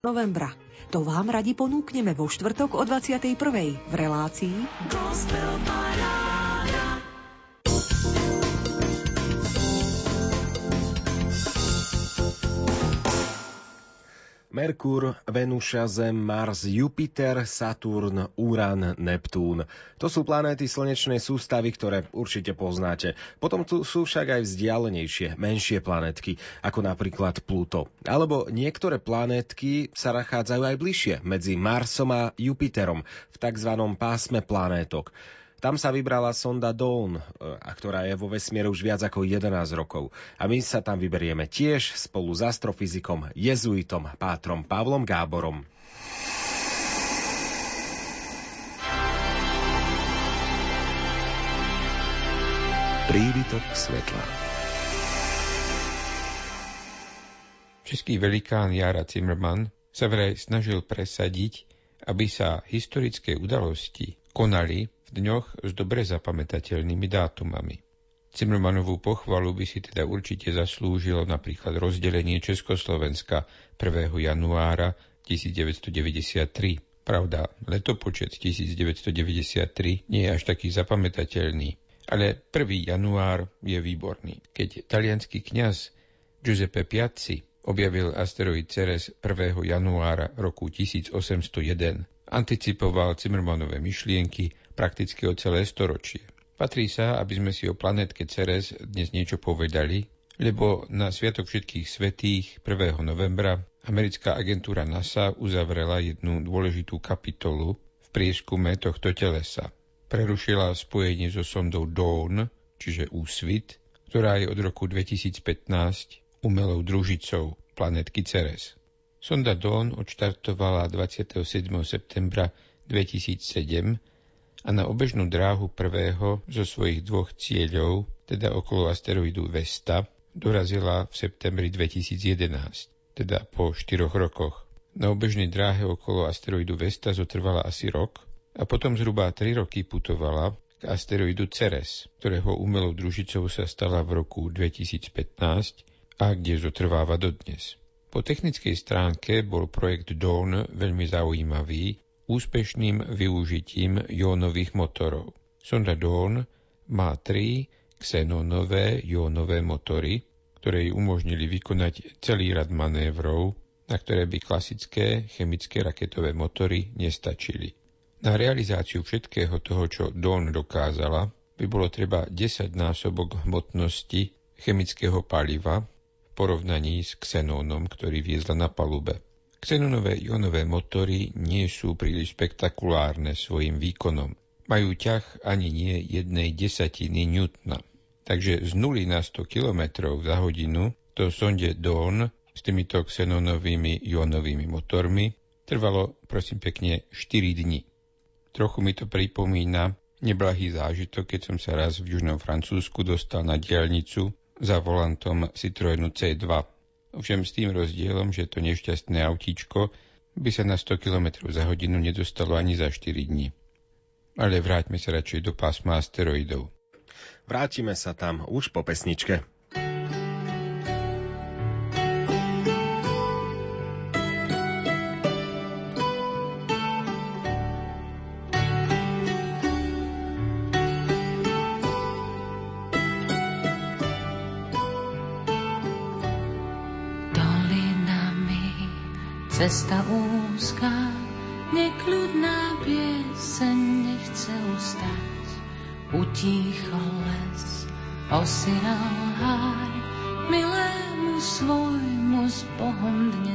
novembra. To vám radi ponúkneme vo štvrtok o 21. v relácii Gospel Merkur, Venuša, Zem, Mars, Jupiter, Saturn, Uran, Neptún. To sú planéty slnečnej sústavy, ktoré určite poznáte. Potom tu sú však aj vzdialenejšie, menšie planetky, ako napríklad Pluto. Alebo niektoré planetky sa nachádzajú aj bližšie, medzi Marsom a Jupiterom, v tzv. pásme planétok. Tam sa vybrala sonda Dawn, e, ktorá je vo vesmíre už viac ako 11 rokov. A my sa tam vyberieme tiež spolu s astrofyzikom, jezuitom Pátrom Pavlom Gáborom. Prívitok svetla Český velikán Jara Zimmermann sa vraj snažil presadiť, aby sa historické udalosti konali dňoch s dobre zapamätateľnými dátumami. Cimrmanovú pochvalu by si teda určite zaslúžilo napríklad rozdelenie Československa 1. januára 1993. Pravda, letopočet 1993 nie je až taký zapamätateľný, ale 1. január je výborný. Keď talianský kňaz Giuseppe Piazzi objavil asteroid Ceres 1. januára roku 1801, anticipoval Cimrmanové myšlienky prakticky o celé storočie. Patrí sa, aby sme si o planetke Ceres dnes niečo povedali, lebo na Sviatok všetkých svetých 1. novembra americká agentúra NASA uzavrela jednu dôležitú kapitolu v prieskume tohto telesa. Prerušila spojenie so sondou Dawn, čiže úsvit, ktorá je od roku 2015 umelou družicou planetky Ceres. Sonda Dawn odštartovala 27. septembra 2007 a na obežnú dráhu prvého zo svojich dvoch cieľov, teda okolo asteroidu Vesta, dorazila v septembri 2011, teda po štyroch rokoch. Na obežnej dráhe okolo asteroidu Vesta zotrvala asi rok a potom zhruba tri roky putovala k asteroidu Ceres, ktorého umelou družicou sa stala v roku 2015 a kde zotrváva dodnes. Po technickej stránke bol projekt Dawn veľmi zaujímavý úspešným využitím jónových motorov. Sonda Dawn má tri xenonové jónové motory, ktoré jej umožnili vykonať celý rad manévrov, na ktoré by klasické chemické raketové motory nestačili. Na realizáciu všetkého toho, čo Dawn dokázala, by bolo treba 10 násobok hmotnosti chemického paliva porovnaní s xenónom, ktorý viezla na palube. Xenonové ionové motory nie sú príliš spektakulárne svojim výkonom. Majú ťah ani nie jednej desatiny Newtona. Takže z 0 na 100 km za hodinu to sonde Dawn s týmito xenonovými ionovými motormi trvalo, prosím pekne, 4 dni. Trochu mi to pripomína neblahý zážitok, keď som sa raz v južnom Francúzsku dostal na dielnicu za volantom Citroenu C2 Ovšem s tým rozdielom, že to nešťastné autíčko by sa na 100 km za hodinu nedostalo ani za 4 dní. Ale vráťme sa radšej do pásma asteroidov. Vrátime sa tam už po pesničke. Cesta úzka, nekľudná pieseň nechce ustať. Utíchol les, osiral háj, milému svojmu s Bohom dnes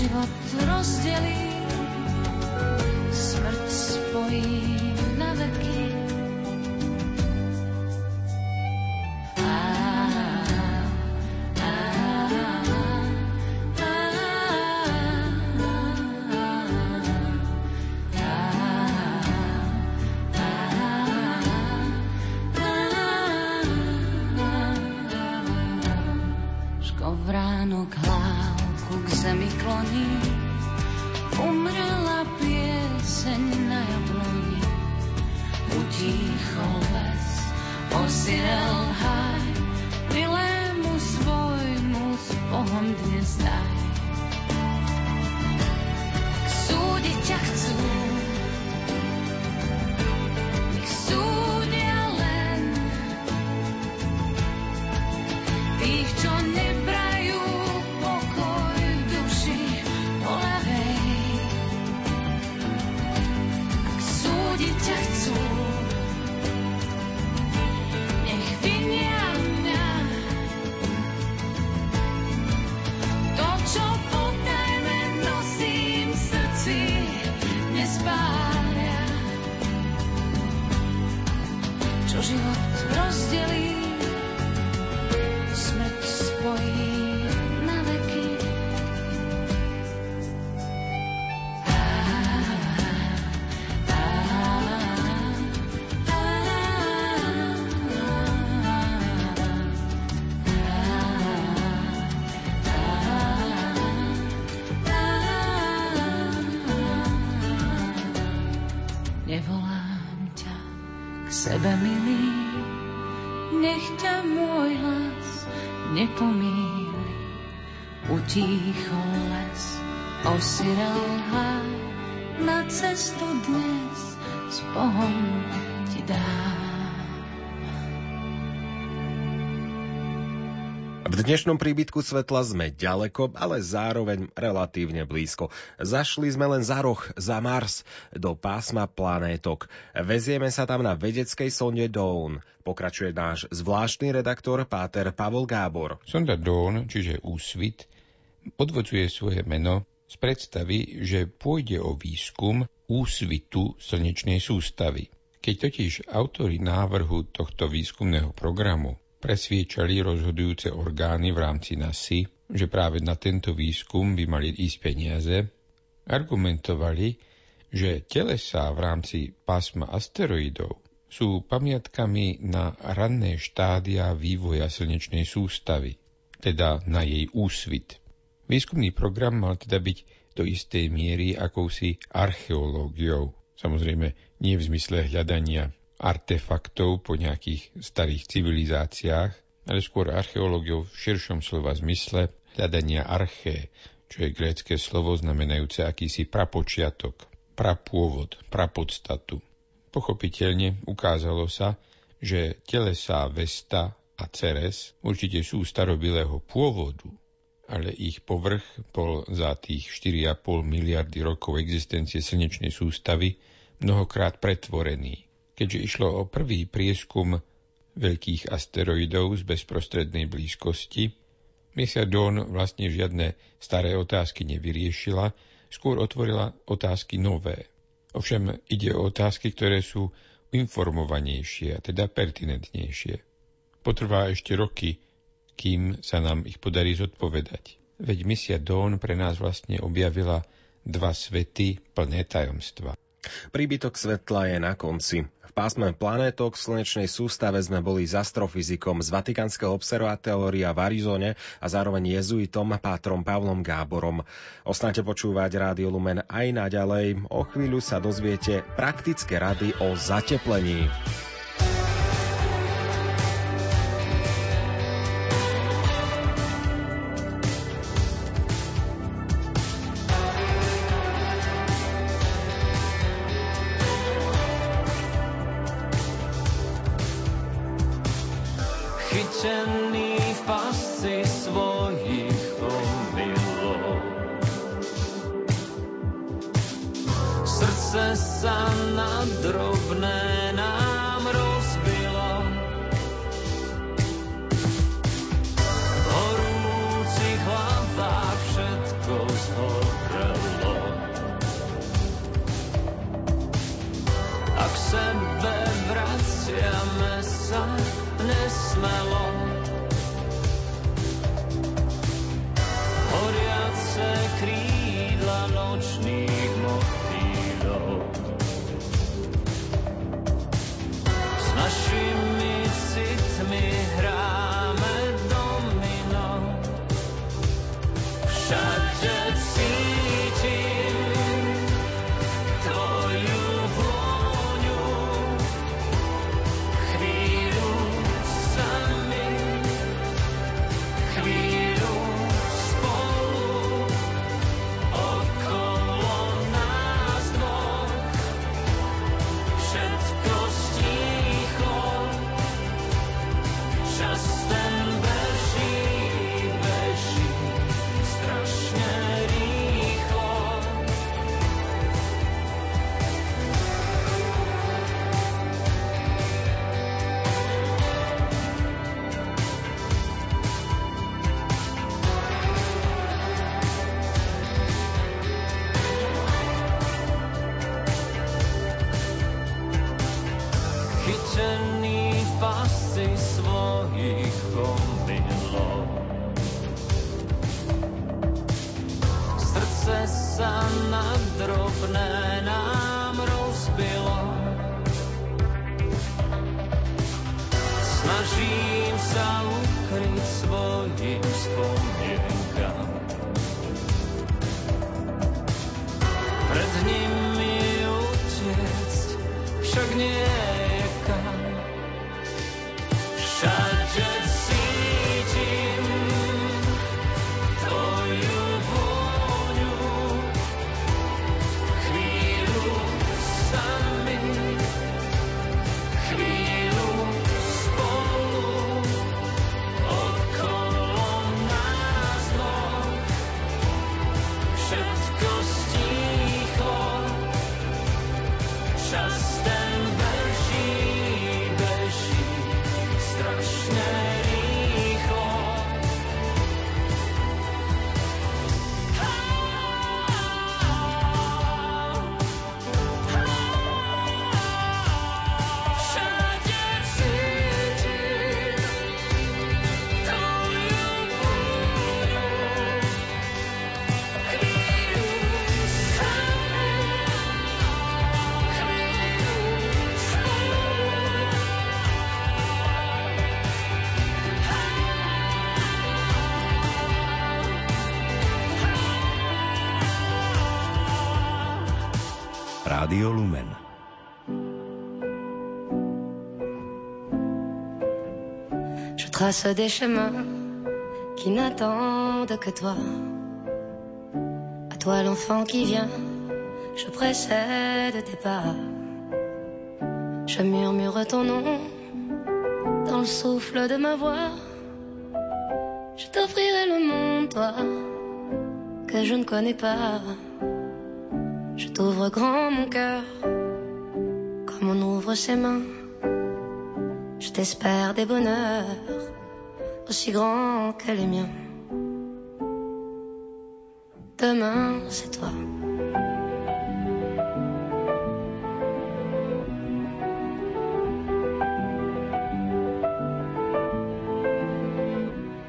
život rozdelí. Sebe, milý, nech ťa môj hlas nepomíli. Utíchol les, osirel háj, na cestu dnes s Bohom ti dám. V dnešnom príbytku svetla sme ďaleko, ale zároveň relatívne blízko. Zašli sme len za roh, za Mars, do pásma planétok. Vezieme sa tam na vedeckej sonde Dawn. Pokračuje náš zvláštny redaktor Páter Pavol Gábor. Sonda Dawn, čiže úsvit, odvodzuje svoje meno z predstavy, že pôjde o výskum úsvitu slnečnej sústavy. Keď totiž autori návrhu tohto výskumného programu presviečali rozhodujúce orgány v rámci NASI, že práve na tento výskum by mali ísť peniaze, argumentovali, že telesá v rámci pásma asteroidov sú pamiatkami na ranné štádia vývoja slnečnej sústavy, teda na jej úsvit. Výskumný program mal teda byť do istej miery akousi archeológiou. Samozrejme, nie v zmysle hľadania artefaktov po nejakých starých civilizáciách, ale skôr archeológiou v širšom slova zmysle hľadania arché, čo je grécké slovo znamenajúce akýsi prapočiatok, prapôvod, prapodstatu. Pochopiteľne ukázalo sa, že telesá Vesta a Ceres určite sú starobilého pôvodu, ale ich povrch bol za tých 4,5 miliardy rokov existencie slnečnej sústavy mnohokrát pretvorený keďže išlo o prvý prieskum veľkých asteroidov z bezprostrednej blízkosti, misia Dawn vlastne žiadne staré otázky nevyriešila, skôr otvorila otázky nové. Ovšem ide o otázky, ktoré sú informovanejšie, a teda pertinentnejšie. Potrvá ešte roky, kým sa nám ich podarí zodpovedať. Veď misia Dawn pre nás vlastne objavila dva svety plné tajomstva. Príbytok svetla je na konci. V pásme planétok v slnečnej sústave sme boli s astrofyzikom z Vatikánskeho observatória v Arizone a zároveň jezuitom Pátrom Pavlom Gáborom. Osnáte počúvať Rádio Lumen aj naďalej. O chvíľu sa dozviete praktické rady o zateplení. Chytený v pasci svojich omylov. Srdce sa na drobné nám rozbilo. V horúcich hlavách všetko zhorelo. A sebe vraciame sa nesmelo. Sa na drobné nám Je trace des chemins qui n'attendent que toi. À toi l'enfant qui vient, je précède tes pas. Je murmure ton nom dans le souffle de ma voix. Je t'offrirai le monde, toi, que je ne connais pas. Je t'ouvre grand mon cœur, comme on ouvre ses mains. Je t'espère des bonheurs aussi grands que les miens. Demain, c'est toi.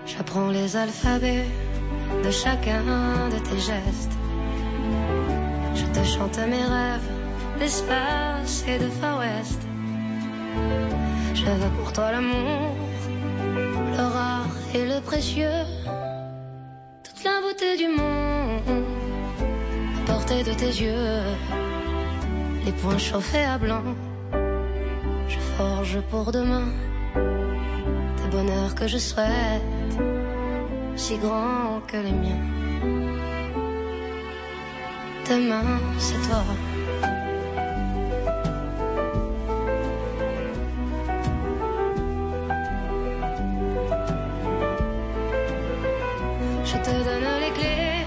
J'apprends les alphabets de chacun de tes gestes. Je te chante mes rêves d'espace et de Far West. Veux pour toi l'amour, le rare et le précieux, toute la beauté du monde, à portée de tes yeux, les poings chauffés à blanc. Je forge pour demain des bonheurs que je souhaite, si grands que les miens. Demain, c'est toi. Je te donne les clés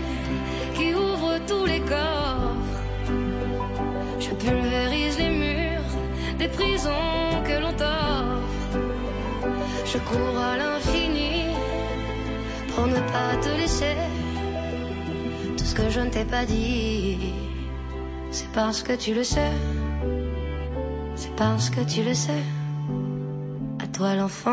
qui ouvrent tous les coffres. Je pulvérise les murs des prisons que l'on t'offre. Je cours à l'infini pour ne pas te laisser. Que je ne t'ai pas dit, c'est parce que tu le sais. C'est parce que tu le sais. À toi l'enfant.